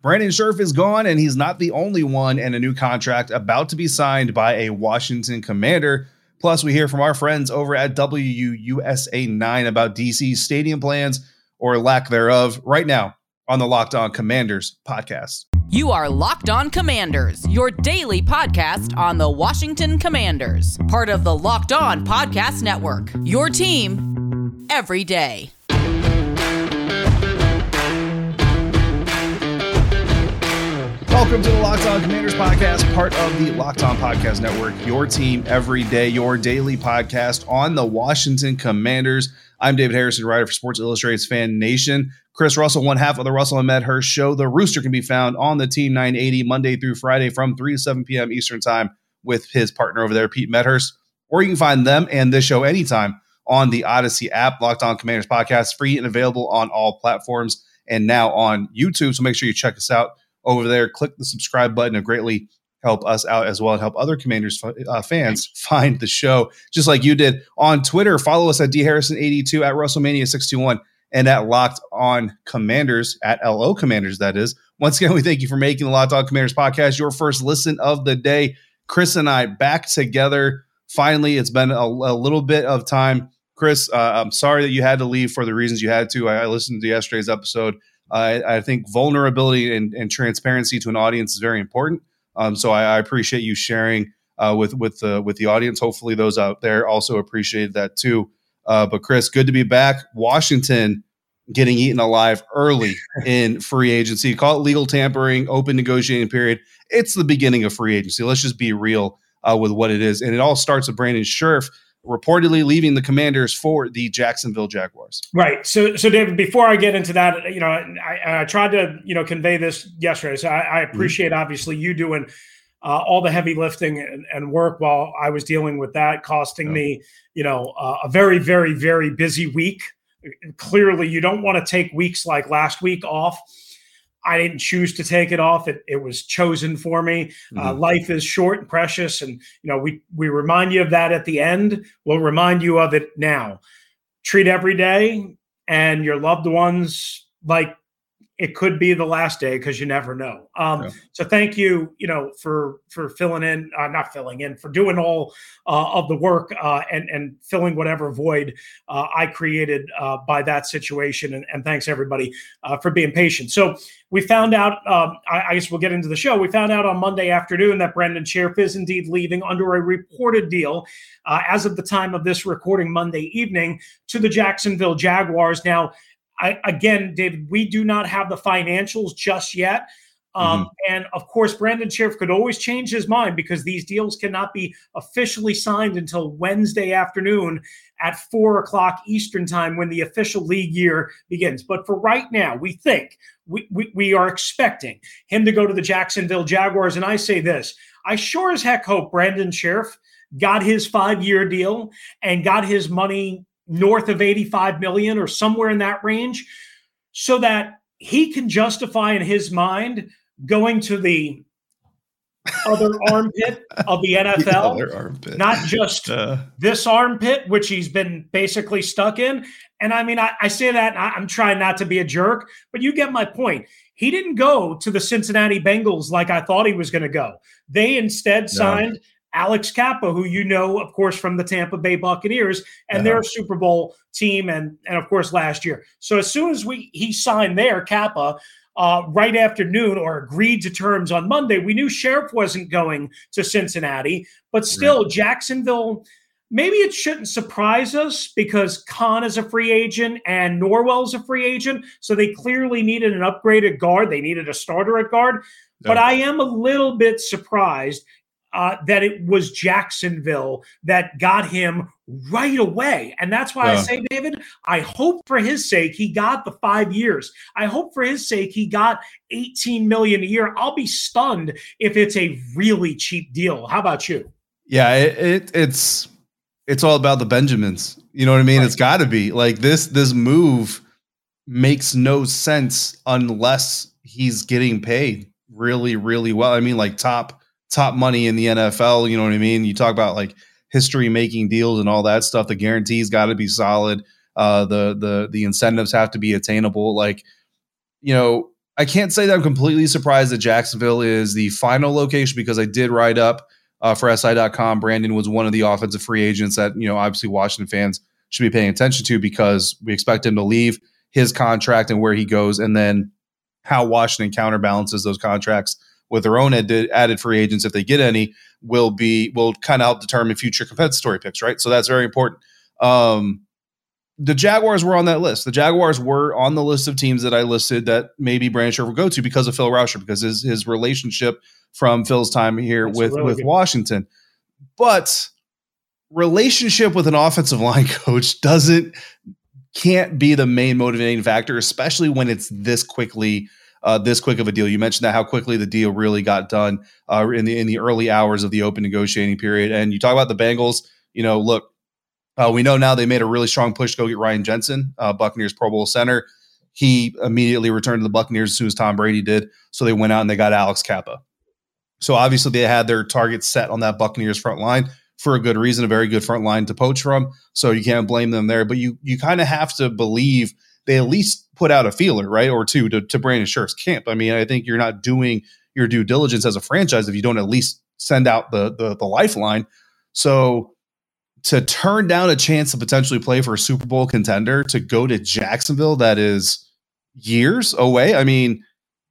Brandon Scherff is gone, and he's not the only one in a new contract about to be signed by a Washington commander. Plus, we hear from our friends over at WUSA 9 about DC's stadium plans or lack thereof right now on the Locked On Commanders podcast. You are Locked On Commanders, your daily podcast on the Washington Commanders, part of the Locked On Podcast Network. Your team every day. Welcome to the Locked On Commanders podcast, part of the Locked On Podcast Network, your team every day, your daily podcast on the Washington Commanders. I'm David Harrison, writer for Sports Illustrated's Fan Nation. Chris Russell, one half of the Russell and Medhurst show. The Rooster can be found on the Team 980 Monday through Friday from 3 to 7 p.m. Eastern Time with his partner over there, Pete Medhurst. Or you can find them and this show anytime on the Audacy app. Locked On Commanders podcast, free and available on all platforms and now on YouTube. So make sure you check us out over there. Click the subscribe button. It greatly help us out as well and help other Commanders uh, fans find the show, just like you did on Twitter. Follow us at dharrison82 at Russellmania621 and at Locked On Commanders at LO Commanders. That is. Once again, we thank you for making the Locked On Commanders podcast your first listen of the day. Chris and I back together. Finally, it's been a, a little bit of time. Chris, uh, I'm sorry that you had to leave for the reasons you had to. I, I listened to yesterday's episode. Uh, I think vulnerability and, and, transparency to an audience is very important. Um, so I, I, appreciate you sharing uh, with with the with the audience. Hopefully, those out there also appreciated that too. Uh, but Chris, good to be back. Washington getting eaten alive early in free agency. Call it legal tampering, open negotiating period. It's the beginning of free agency. Let's just be real uh, with what it is, and it all starts with Brandon Scherff reportedly leaving the Commanders for the Jacksonville Jaguars. Right. So, so David, before I get into that, you know, I, I tried to you know convey this yesterday. So I, I mm-hmm. appreciate mm-hmm. obviously you doing uh, all the heavy lifting and, and, work while I was dealing with that, costing me you know uh, a very, very, very busy week. Clearly, you don't want to take weeks like last week off. I didn't choose to take it off. It, it was chosen for me. Uh, mm-hmm. Uh, life is short and precious, and you know we we remind you of that at the end. We'll remind you of it now. Treat every day and your loved ones like it could be the last day because you never know. Um, yeah. So thank you, you know, for for filling in, uh, not filling in, for doing all uh, of the work uh, and and filling whatever void uh, I created uh, by that situation. And, and thanks everybody uh, for being patient. So we found out. Um, I, I, guess we'll get into the show. We found out on Monday afternoon that Brandon Scherff is indeed leaving under a reported deal, as of the time of this recording Monday evening, to the Jacksonville Jaguars. Now I, again, David, we do not have the financials just yet. Um, mm-hmm. And of course, Brandon Scherff could always change his mind because these deals cannot be officially signed until Wednesday afternoon at four o'clock Eastern time when the official league year begins. But for right now, we think we, we, we are expecting him to go to the Jacksonville Jaguars. And I say this I sure as heck hope Brandon Scherff got his five year deal and got his money north of 85 million or somewhere in that range so that he can justify in his mind going to the other armpit of the NFL, the not just uh. this armpit, which he's been basically stuck in. And I mean, I, I say that I, I'm trying not to be a jerk, but you get my point. He didn't go to the Cincinnati Bengals like I thought he was going to go. They instead signed Alex Cappa, who you know, of course, from the Tampa Bay Buccaneers and uh-huh. their Super Bowl team, and and of course last year. So as soon as we he signed there, Cappa, uh, right afternoon or agreed to terms on Monday, we knew Scherff wasn't going to Cincinnati, but still right. Jacksonville. Maybe it shouldn't surprise us because Cann is a free agent and Norwell's a free agent. So they clearly needed an upgraded guard. They needed a starter at guard. But I am a little bit surprised uh, that it was Jacksonville that got him right away. And that's why yeah. I say, David, I hope for his sake he got the five years. I hope for his sake he got 18 million a year. I'll be stunned if it's a really cheap deal. How about you? Yeah, it, it it's it's all about the Benjamins. You know what I mean? Right. It's got to be like this. This move makes no sense unless he's getting paid really, really well. I mean, like top top money in the NFL. You know what I mean? You talk about like history making deals and all that stuff. The guarantees got to be solid. Uh, the the the incentives have to be attainable. Like, you know, I can't say that I'm completely surprised that Jacksonville is the final location because I did write up uh, for SI.com. Brandon was one of the offensive free agents that you know obviously Washington fans should be paying attention to because we expect him to leave his contract and where he goes, and then how Washington counterbalances those contracts with their own added, added free agents if they get any will be will kind of help determine future compensatory picks, right? So that's very important. Um, the Jaguars were on that list. The Jaguars were on the list of teams that I listed that maybe Brandon Scherff will go to because of Phil Rauscher, because his his relationship from Phil's time here that's with really with good. Washington. But relationship with an offensive line coach doesn't can't be the main motivating factor, especially when it's this quickly uh, this quick of a deal. You mentioned that how quickly the deal really got done uh, in the in the early hours of the open negotiating period. And you talk about the Bengals. You know, look, uh, we know now they made a really strong push to go get Ryan Jensen, uh, Buccaneers Pro Bowl center. He immediately returned to the Buccaneers as soon as Tom Brady did. So they went out and they got Alex Cappa. So obviously they had their targets set on that Buccaneers front line for a good reason, a very good front line to poach from. So you can't blame them there. But you you kind of have to believe they at least put out a feeler, right, or two to, to Brandon Scherff's camp. I mean, I think you're not doing your due diligence as a franchise if you don't at least send out the the, the lifeline. So to turn down a chance to potentially play for a Super Bowl contender to go to Jacksonville that is years away. I mean,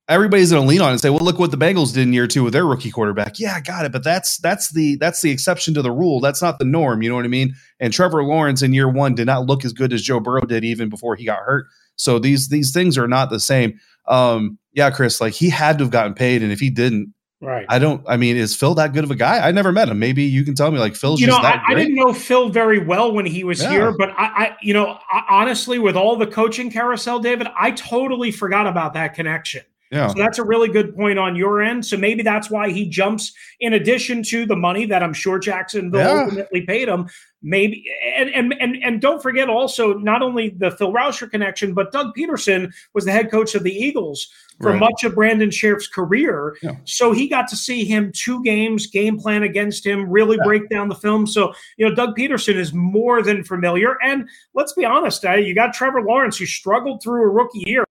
everybody's going to lean on and say, "Well, look what the Bengals did in year two with their rookie quarterback." Yeah, I got it, but that's that's the that's the exception to the rule. That's not the norm. You know what I mean? And Trevor Lawrence in year one did not look as good as Joe Burrow did even before he got hurt. So these these things are not the same. Um, yeah, Chris, like he had to have gotten paid, and if he didn't, right? I don't. I mean, is Phil that good of a guy? I never met him. Maybe you can tell me. Like Phil's you know, I, I, didn't know Phil very well when he was yeah. here, but I, I, you know, honestly, with all the coaching carousel, David, I totally forgot about that connection. Yeah. So that's a really good point on your end. So maybe that's why he jumps in addition to the money that I'm sure Jacksonville yeah. ultimately paid him. Maybe and, and and and don't forget also not only the Phil Rauscher connection, but Doug Pederson was the head coach of the Eagles for right. much of Brandon Scherff's career. Yeah. So he got to see him two games, game plan against him, really yeah. break down the film. So, you know, Doug Pederson is more than familiar. And let's be honest, uh, you got Trevor Lawrence who struggled through a rookie year.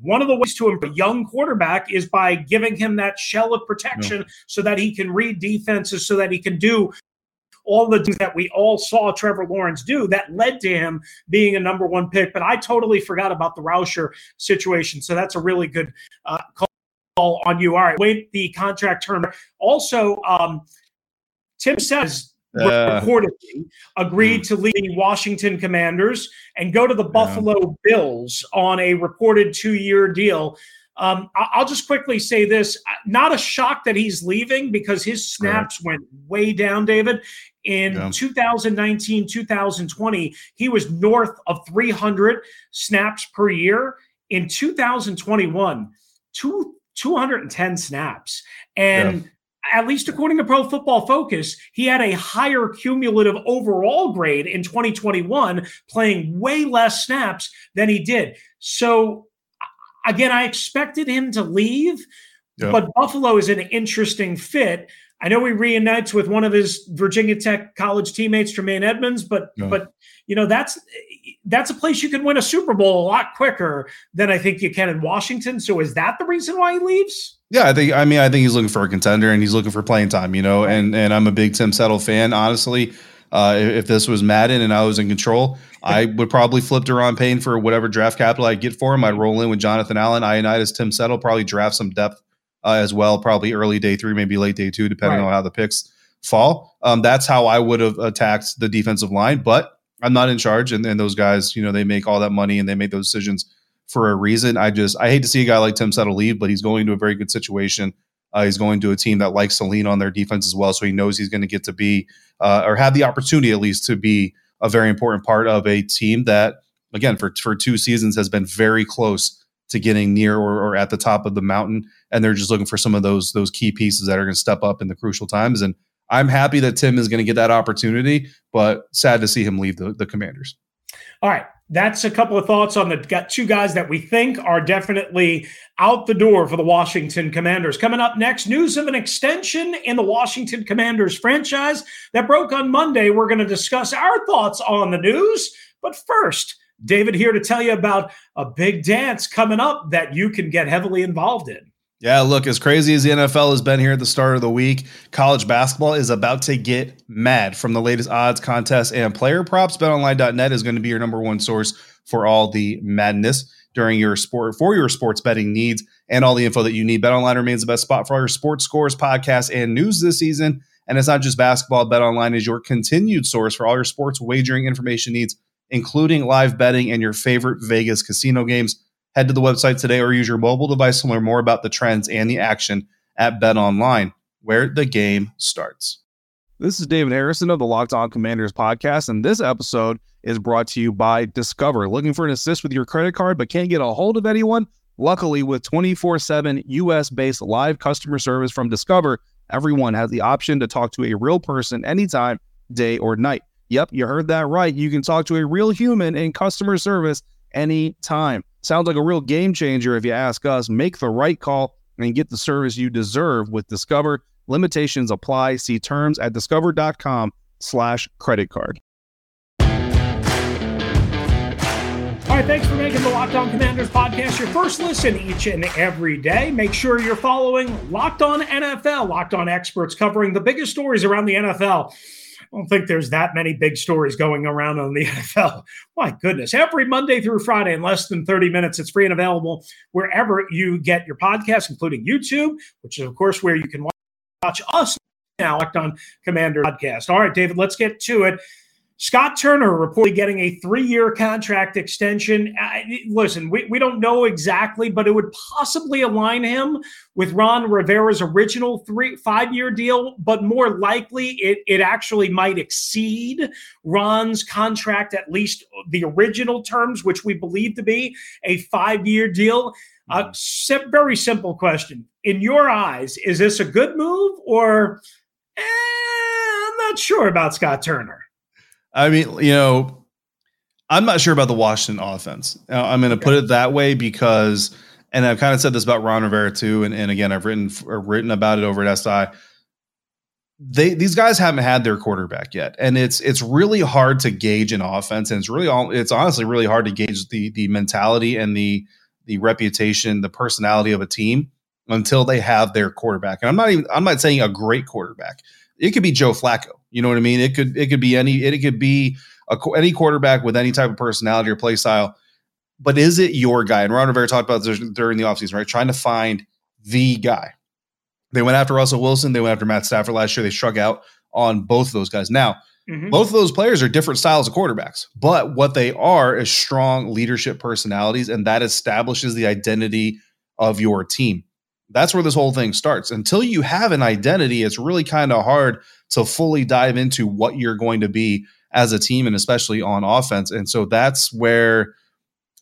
One of the ways to improve a young quarterback is by giving him that shell of protection so that he can read defenses, so that he can do all the things that we all saw Trevor Lawrence do that led to him being a number one pick. But I totally forgot about the Rauscher situation. So that's a really good uh, call on you. All right, wait the contract term. Also, um, Tim says uh, reportedly agreed to leave the Washington Commanders and go to the Buffalo yeah. Bills on a reported two-year deal. Um, I'll just quickly say this: not a shock that he's leaving because his snaps right. went way down, David. In yeah. 2019, 2020, he was north of 300 snaps per year. In 2021, two, 210 snaps. And yeah at least according to Pro Football Focus, he had a higher cumulative overall grade in 2021, playing way less snaps than he did. So, again, I expected him to leave, yep. but Buffalo is an interesting fit. I know he reunites with one of his Virginia Tech college teammates, Tremaine Edmunds, but yeah. but you know that's that's a place you can win a Super Bowl a lot quicker than I think you can in Washington. So is that the reason why he leaves? Yeah, I think I mean I think he's looking for a contender and he's looking for playing time, you know, and and I'm a big Tim Settle fan, honestly. Uh, if this was Madden and I was in control, I would probably flip Daron Payne for whatever draft capital I get for him. I'd roll in with Jonathan Allen, Ioannidis, Tim Settle, probably draft some depth uh, as well, probably early day three, maybe late day two, depending right. on how the picks fall. Um, that's how I would have attacked the defensive line, but I'm not in charge. And, and those guys, you know, they make all that money and they make those decisions for a reason. I just, I hate to see a guy like Tim Settle leave, but he's going to a very good situation. Uh, he's going to a team that likes to lean on their defense as well, so he knows he's going to get to be uh, or have the opportunity at least to be a very important part of a team that, again, for for two seasons has been very close to getting near or, or at the top of the mountain, and they're just looking for some of those those key pieces that are going to step up in the crucial times. And I'm happy that Tim is going to get that opportunity, but sad to see him leave the, the Commanders. All right. That's a couple of thoughts on the got two guys that we think are definitely out the door for the Washington Commanders. Coming up next, news of an extension in the Washington Commanders franchise that broke on Monday. We're going to discuss our thoughts on the news. But first, David here to tell you about a big dance coming up that you can get heavily involved in. Yeah, look, as crazy as the NFL has been here at the start of the week, college basketball is about to get mad from the latest odds, contests, and player props. BetOnline.net is going to be your number one source for all the madness during your sport for your sports betting needs and all the info that you need. BetOnline remains the best spot for all your sports scores, podcasts, and news this season. And it's not just basketball. BetOnline is your continued source for all your sports wagering information needs, including live betting and your favorite Vegas casino games. Head to the website today or use your mobile device to learn more about the trends and the action at Bet Online, where the game starts. This is David Harrison of the Locked On Commanders podcast, and this episode is brought to you by Discover. Looking for an assist with your credit card but can't get a hold of anyone? Luckily, with 24 7 US based live customer service from Discover, everyone has the option to talk to a real person anytime, day or night. Yep, you heard that right. You can talk to a real human in customer service anytime. Sounds like a real game changer if you ask us. Make the right call and get the service you deserve with Discover. Limitations apply. See terms at discover.com slash credit card. All right, thanks for making the Locked On Commanders podcast your first listen each and every day. Make sure you're following Locked On NFL, Locked On experts covering the biggest stories around the NFL. I don't think there's that many big stories going around on the NFL. My goodness. Every Monday through Friday in less than 30 minutes, it's free and available wherever you get your podcast, including YouTube, which is, of course, where you can watch us now, Locked On Commander podcast. All right, David, let's get to it. Scott Turner reportedly getting a three year contract extension. Uh, listen, we, we don't know exactly, but it would possibly align him with Ron Rivera's original three five year deal, but more likely it, it actually might exceed Ron's contract, at least the original terms, which we believe to be a five year deal. Uh, mm-hmm. very simple question. In your eyes, is this a good move or eh, I'm not sure about Scott Turner? I mean, you know, I'm not sure about the Washington offense. Uh, I'm going to put it that way because, and I've kind of said this about Ron Rivera too, and, and again, I've written written about it over at SI. They these guys haven't had their quarterback yet, and it's it's really hard to gauge an offense, and it's really all it's honestly really hard to gauge the the mentality and the the reputation, the personality of a team until they have their quarterback. And I'm not even I'm not saying a great quarterback. It could be Joe Flacco. You know what I mean? It could it could be any it could be a, any quarterback with any type of personality or play style. But is it your guy? And Ron Rivera talked about this during the offseason, right? Trying to find the guy. They went after Russell Wilson. They went after Matt Stafford last year. They struck out on both of those guys. Now, mm-hmm. both of those players are different styles of quarterbacks, but what they are is strong leadership personalities, and that establishes the identity of your team. That's where this whole thing starts. Until you have an identity, it's really kind of hard to fully dive into what you're going to be as a team and especially on offense. And so that's where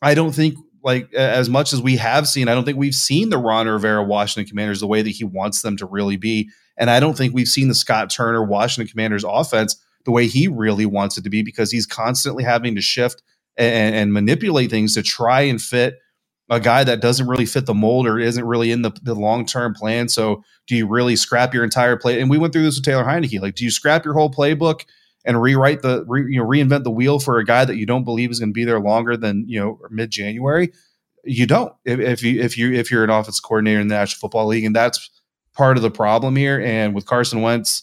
I don't think like as much as we have seen, I don't think we've seen the Ron Rivera Washington Commanders the way that he wants them to really be. And I don't think we've seen the Scott Turner Washington Commanders offense the way he really wants it to be because he's constantly having to shift and, and manipulate things to try and fit a guy that doesn't really fit the mold or isn't really in the, the long term plan. So, do you really scrap your entire play? And we went through this with Taylor Heinicke. Like, do you scrap your whole playbook and rewrite the re, you know reinvent the wheel for a guy that you don't believe is going to be there longer than you know mid January? You don't. If, if you if you if you're an offense coordinator in the National Football League, and that's part of the problem here. And with Carson Wentz,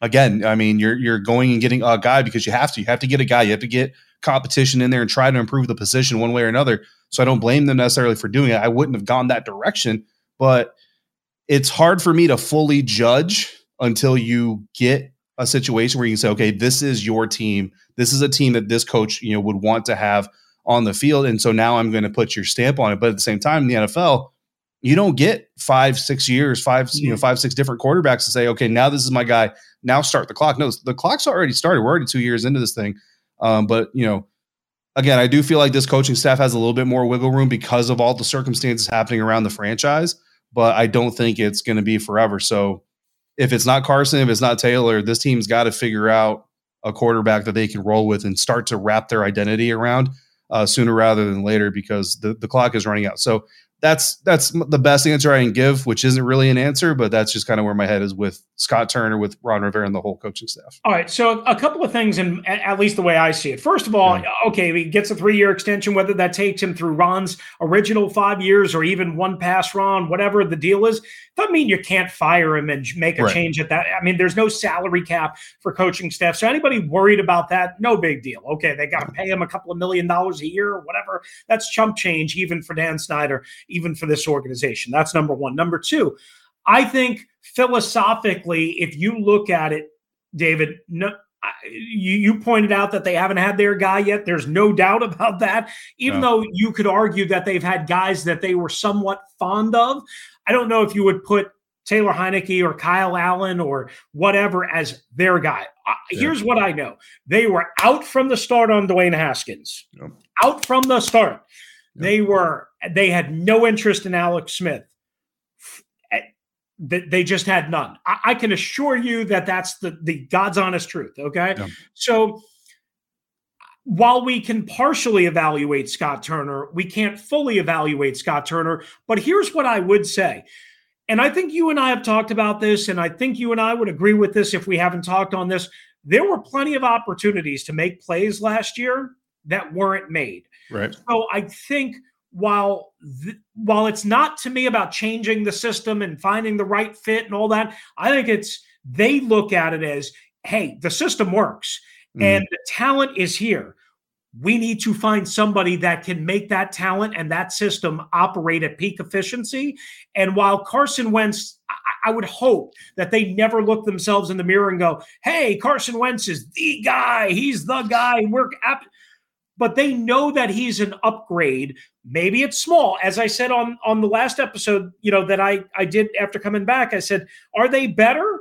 again, I mean, you're you're going and getting a guy because you have to. You have to get a guy. You have to get competition in there and try to improve the position one way or another. So I don't blame them necessarily for doing it. I wouldn't have gone that direction, but it's hard for me to fully judge until you get a situation where you can say, okay, this is your team. This is a team that this coach, you know, would want to have on the field. And so now I'm going to put your stamp on it. But at the same time, in the NFL, you don't get five, six years, 5 you know, Mm-hmm. five, six different quarterbacks to say, okay, now this is my guy. Now start the clock. No, the clock's already started. We're already two years into this thing. Um, but you know, again, I do feel like this coaching staff has a little bit more wiggle room because of all the circumstances happening around the franchise. But I don't think it's going to be forever. So if it's not Carson, if it's not Taylor, this team's got to figure out a quarterback that they can roll with and start to wrap their identity around uh, sooner rather than later because the, the clock is running out. So that's that's the best answer I can give, which isn't really an answer, but that's just kind of where my head is with Scott Turner, with Ron Rivera, and the whole coaching staff. All right, so a couple of things, and at least the way I see it. First of all, Yeah. okay, he gets a three-year extension, whether that takes him through Ron's original five years or even one past Ron, whatever the deal is. Doesn't mean you can't fire him and make a Right. change at that. I mean, there's no salary cap for coaching staff, so anybody worried about that, no big deal. Okay, they got to pay him a couple of million dollars a year or whatever. That's chump change, even for Dan Snyder, even for this organization. That's number one. Number two, I think philosophically, if you look at it, David, no, you, you pointed out that they haven't had their guy yet. There's no doubt about that. Even No. though you could argue that they've had guys that they were somewhat fond of, I don't know if you would put Taylor Heinicke or Kyle Allen or whatever as their guy. Yeah. Here's what I know: they were out from the start on Dwayne Haskins. Yep. Out from the start, Yep. they were. They had no interest in Alex Smith eh, they just had none. I, I can assure you that that's the the God's honest truth. Okay, so while we can partially evaluate Scott Turner, we can't fully evaluate Scott Turner. But here's what I would say. And I think you and I have talked about this, and I think you and I would agree with this if we haven't talked on this. There were plenty of opportunities to make plays last year that weren't made. Right. So I think while th- while it's not to me about changing the system and finding the right fit and all that, I think it's they look at it as, hey, the system works and mm-hmm. the talent is here. We need to find somebody that can make that talent and that system operate at peak efficiency. And while Carson Wentz, I, I would hope that they never look themselves in the mirror and go, "Hey, Carson Wentz is the guy. He's the guy. We're ap-" but they know that he's an upgrade. Maybe it's small. As I said on on the last episode, you know, that I I did after coming back, I said, are they better?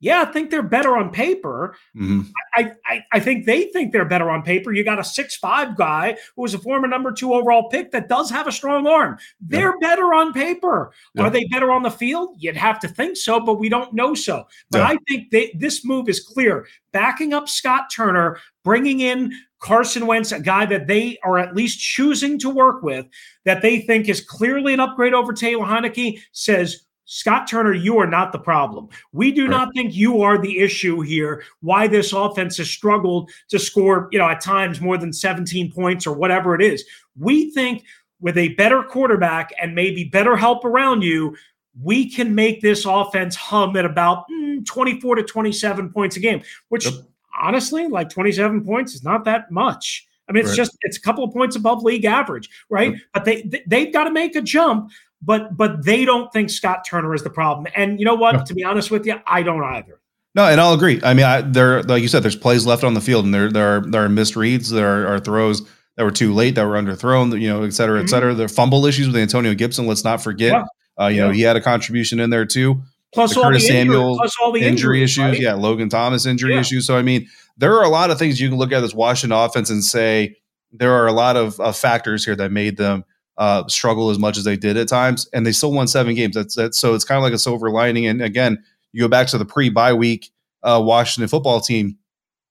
Yeah, I think they're better on paper. Mhm. I, I I think they think they're better on paper. You got a six five guy who was a former number two overall pick that does have a strong arm. They're better on paper. Yeah. Are they better on the field? You'd have to think so, but we don't know so. But Yeah. I think they, this move is clear. Backing up Scott Turner, bringing in Carson Wentz, a guy that they are at least choosing to work with, that they think is clearly an upgrade over Taylor Heinicke, says. Scott Turner, you are not the problem. We do not think you are the issue here. Why this offense has struggled to score, you know, at times more than 17 points or whatever it is. We think with a better quarterback and maybe better help around you, we can make this offense hum at about mm, 24 to 27 points a game, which Yep. honestly, like 27 points is not that much. I mean, it's Right. just it's a couple of points above league average, right? But they, they they've got to make a jump, but but they don't think Scott Turner is the problem. And you know what? No. To be honest with you, I don't either. No, and I'll agree. I mean, I, there, like you said, there's plays left on the field, and there, there are there are misreads, there are, are throws that were too late, that were underthrown, you know, et cetera, et cetera. There are fumble issues with Antonio Gibson. Let's not forget. Yeah. Uh, you know, he had a contribution in there too. Plus The all Curtis the injury, Samuel plus all the injury injuries, issues, right? yeah, Logan Thomas injury Yeah. issues. So I mean, there are a lot of things you can look at this Washington offense and say there are a lot of, of factors here that made them uh, struggle as much as they did at times, and they still won seven games. That's that's so it's kind of like a silver lining. And again, you go back to the pre bye week uh, Washington football team.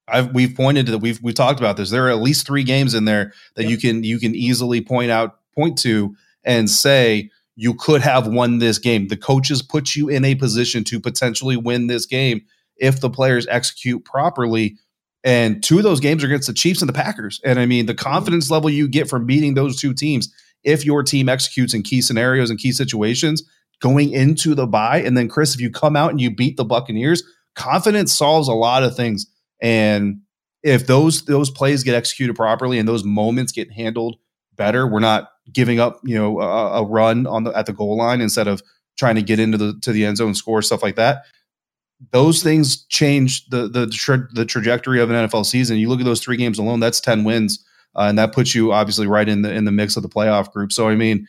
I've we've pointed to that we've we talked about this. There are at least three games in there that Yep. you can you can easily point out point to and say you could have won this game. The coaches put you in a position to potentially win this game if the players execute properly. And two of those games are against the Chiefs and the Packers. And I mean, the confidence level you get from beating those two teams, if your team executes in key scenarios and key situations going into the bye, and then Chris, if you come out and you beat the Buccaneers, confidence solves a lot of things. And if those those plays get executed properly and those moments get handled better, we're not giving up, you know, a, a run on the at the goal line instead of trying to get into the to the end zone, score stuff like that. Those things change the the tra- the trajectory of an NFL season. You look at those three games alone; that's ten wins, uh, and that puts you obviously right in the in the mix of the playoff group. So, I mean,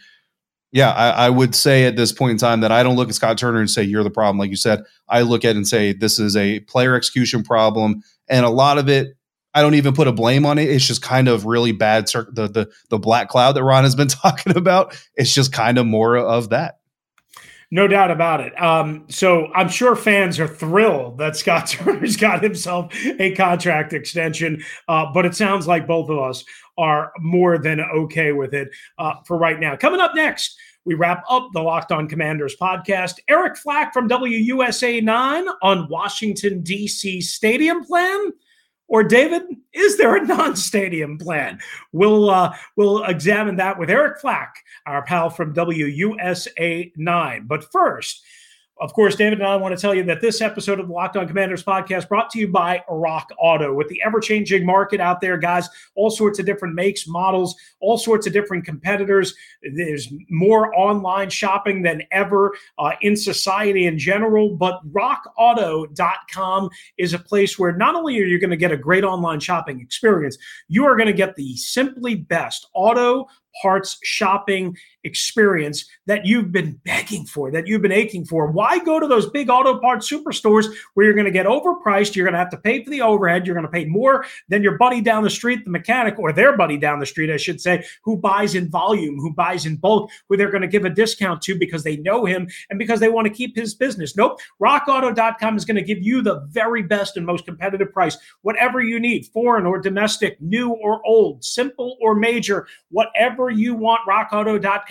Yeah, I, I, would say at this point in time that I don't look at Scott Turner and say you're the problem. Like you said, I look at it and say this is a player execution problem, and a lot of it, I don't even put a blame on it. It's just kind of really bad. The the the black cloud that Ron has been talking about. It's just kind of more of that. No doubt about it. Um, so I'm sure fans are thrilled that Scott Turner's got himself a contract extension, uh, but it sounds like both of us are more than okay with it uh, for right now. Coming up next, we wrap up the Locked On Commanders podcast. Eric Flack from WUSA 9 on Washington, D.C. Stadium plan. Or David, is there a non-stadium plan? We'll uh, we'll examine that with Eric Flack, our pal from WUSA nine. But first, of course, David and I want to tell you that this episode of the Locked On Commanders podcast brought to you by Rock Auto. With the ever changing market out there, guys, all sorts of different makes, models, all sorts of different competitors. There's more online shopping than ever uh, in society in general. But rockauto.com is a place where not only are you going to get a great online shopping experience, you are going to get the simply best auto parts shopping experience that you've been begging for, that you've been aching for. Why go to those big auto parts superstores where you're going to get overpriced? You're going to have to pay for the overhead. You're going to pay more than your buddy down the street, the mechanic, or their buddy down the street, I should say, who buys in volume, who buys in bulk, who they're going to give a discount to because they know him and because they want to keep his business. Nope. RockAuto.com is going to give you the very best and most competitive price, whatever you need, foreign or domestic, new or old, simple or major, whatever you want, rockauto.com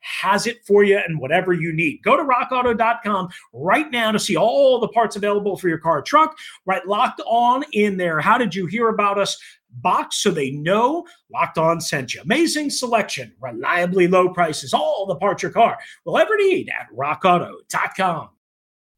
has it for you and whatever you need. Go to rockauto.com right now to see all the parts available for your car truck, right locked on in there. How did you hear about us? box so they know Locked On sent you. Amazing selection, reliably low prices, all the parts your car will ever need at rockauto.com.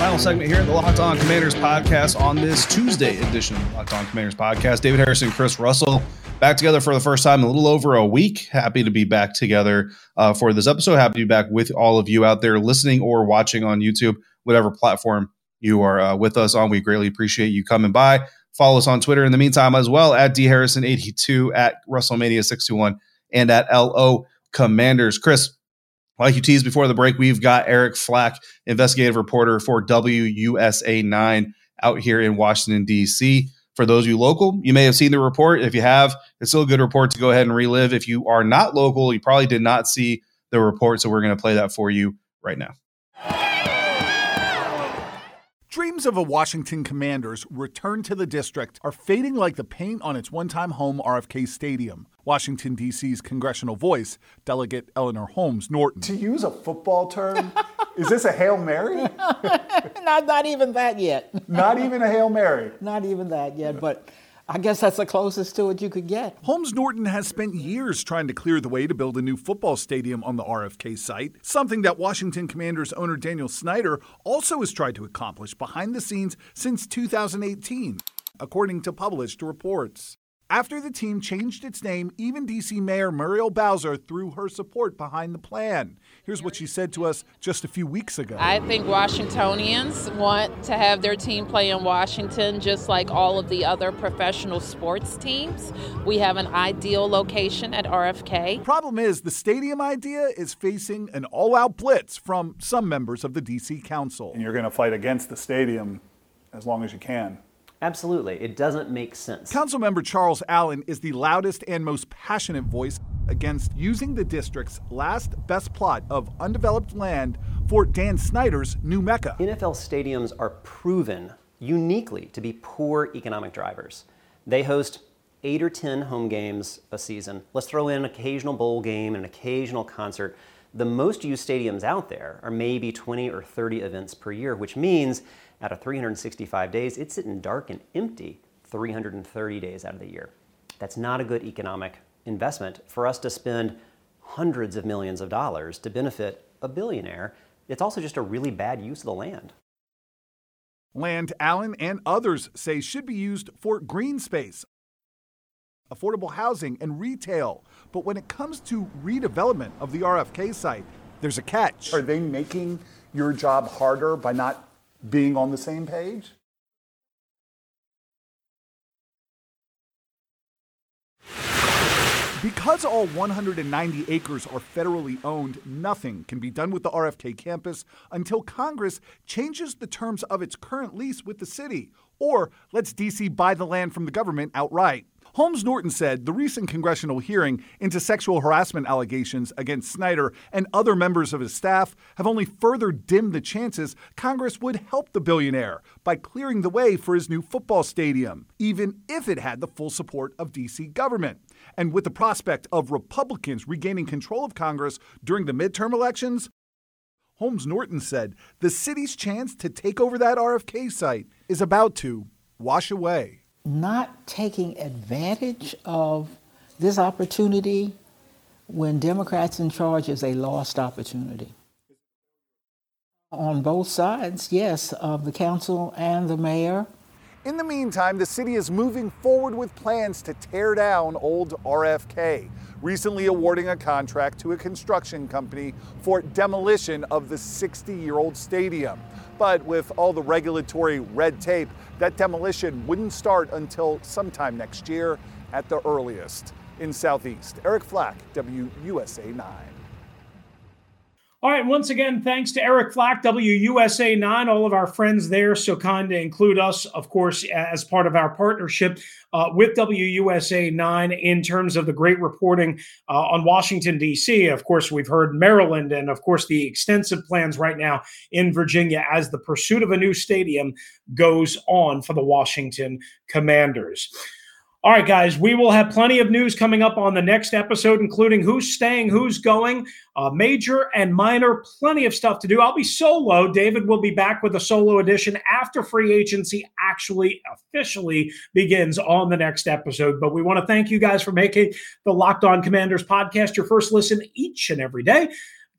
Final segment here in the Locked On Commanders podcast on this Tuesday edition of Locked On Commanders podcast. David Harrison, Chris Russell, back together for the first time in a little over a week. Happy to be back together uh, for this episode. Happy to be back with all of you out there listening or watching on YouTube, whatever platform you are uh, with us on. We greatly appreciate you coming by. Follow us on Twitter in the meantime as well at dharrison82, at Russellmania621, and at LO Commanders. Chris, like you teased before the break, we've got Eric Flack, investigative reporter for WUSA 9 out here in Washington, D.C. For those of you local, you may have seen the report. If you have, it's still a good report to go ahead and relive. If you are not local, you probably did not see the report. So we're going to play that for you right now. Dreams of a Washington Commanders return to the district are fading like the paint on its one time home RFK Stadium. Washington, D.C.'s congressional voice, Delegate Eleanor Holmes Norton. To use a football term, is this a Hail Mary? not, not even that yet. not even a Hail Mary. Not even that yet, but I guess that's the closest to it you could get. Holmes Norton has spent years trying to clear the way to build a new football stadium on the RFK site, something that Washington Commanders owner Daniel Snyder also has tried to accomplish behind the scenes since 2018, according to published reports. After the team changed its name, even DC Mayor Muriel Bowser threw her support behind the plan. Here's what she said to us just a few weeks ago. I think Washingtonians want to have their team play in Washington just like all of the other professional sports teams. We have an ideal location at RFK. Problem is, the stadium idea is facing an all out blitz from some members of the DC Council. And you're going to fight against the stadium as long as you can. Absolutely. It doesn't make sense. Councilmember Charles Allen is the loudest and most passionate voice against using the district's last best plot of undeveloped land for Dan Snyder's new Mecca. NFL stadiums are proven uniquely to be poor economic drivers. They host eight or 10 home games a season. Let's throw in an occasional bowl game and an occasional concert. The most used stadiums out there are maybe 20 or 30 events per year, which means out of 365 days, it's sitting dark and empty 330 days out of the year. That's not a good economic investment for us to spend hundreds of millions of dollars to benefit a billionaire. It's also just a really bad use of the land. Land Allen and others say should be used for green space, affordable housing, and retail. But when it comes to redevelopment of the RFK site, there's a catch. Are they making your job harder by not being on the same page? Because all 190 acres are federally owned, nothing can be done with the RFK campus until Congress changes the terms of its current lease with the city or lets DC buy the land from the government outright. Holmes Norton said the recent congressional hearing into sexual harassment allegations against Snyder and other members of his staff have only further dimmed the chances Congress would help the billionaire by clearing the way for his new football stadium, even if it had the full support of DC government. And with the prospect of Republicans regaining control of Congress during the midterm elections, Holmes Norton said the city's chance to take over that RFK site is about to wash away. Not taking advantage of this opportunity when Democrats in charge is a lost opportunity. On both sides, yes, of the council and the mayor. In the meantime, the city is moving forward with plans to tear down old RFK, recently awarding a contract to a construction company for demolition of the 60 year old stadium. But with all the regulatory red tape, that demolition wouldn't start until sometime next year at the earliest. In Southeast, Eric Flack, WUSA 9. All right, once again, thanks to Eric Flack, WUSA 9, all of our friends there, so kind to include us, of course, as part of our partnership uh, with WUSA 9 in terms of the great reporting uh, on Washington, D.C. Of course, we've heard Maryland and, of course, the extensive plans right now in Virginia as the pursuit of a new stadium goes on for the Washington Commanders. All right, guys, we will have plenty of news coming up on the next episode, including who's staying, who's going, uh, major and minor, plenty of stuff to do. I'll be solo. David will be back with a solo edition after free agency actually officially begins on the next episode. But we want to thank you guys for making the Locked On Commanders podcast your first listen each and every day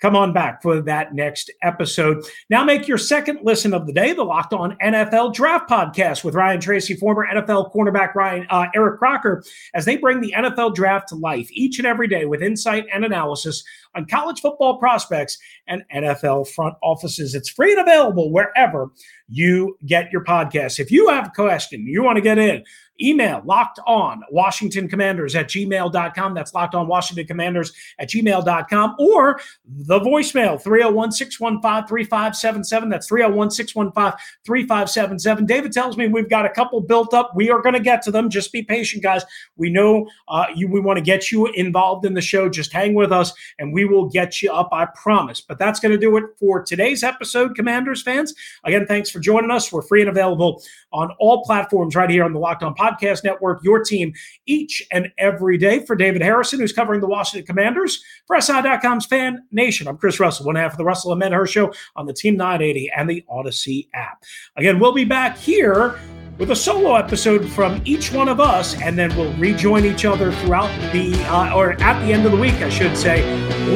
come on back for that next episode. Now make your second listen of the day, the Locked On NFL Draft Podcast with Ryan Tracy, former NFL cornerback Ryan uh, Eric Crocker, as they bring the NFL Draft to life each and every day with insight and analysis on college football prospects and NFL front offices. It's free and available wherever you get your podcast. If you have a question, you want to get in, email locked on Washington Commanders at gmail.com. That's locked on Washington Commanders at gmail.com or the voicemail 301 615 3577. That's 301 615 3577. David tells me we've got a couple built up. We are going to get to them. Just be patient, guys. We know uh, you, we want to get you involved in the show. Just hang with us and we will get you up, I promise. But that's going to do it for today's episode, Commanders fans. Again, thanks for joining us. We're free and available on all platforms right here on the Locked On Podcast Network, your team each and every day. For David Harrison, who's covering the Washington Commanders, for SI.com's Fan Nation, I'm Chris Russell, one half of the Russell and Medhurst Show on the Team 980 and the Audacy app. Again, we'll be back here with a solo episode from each one of us, and then we'll rejoin each other throughout the, uh, or at the end of the week, I should say,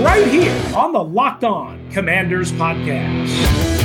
right here on the Locked On Commanders podcast.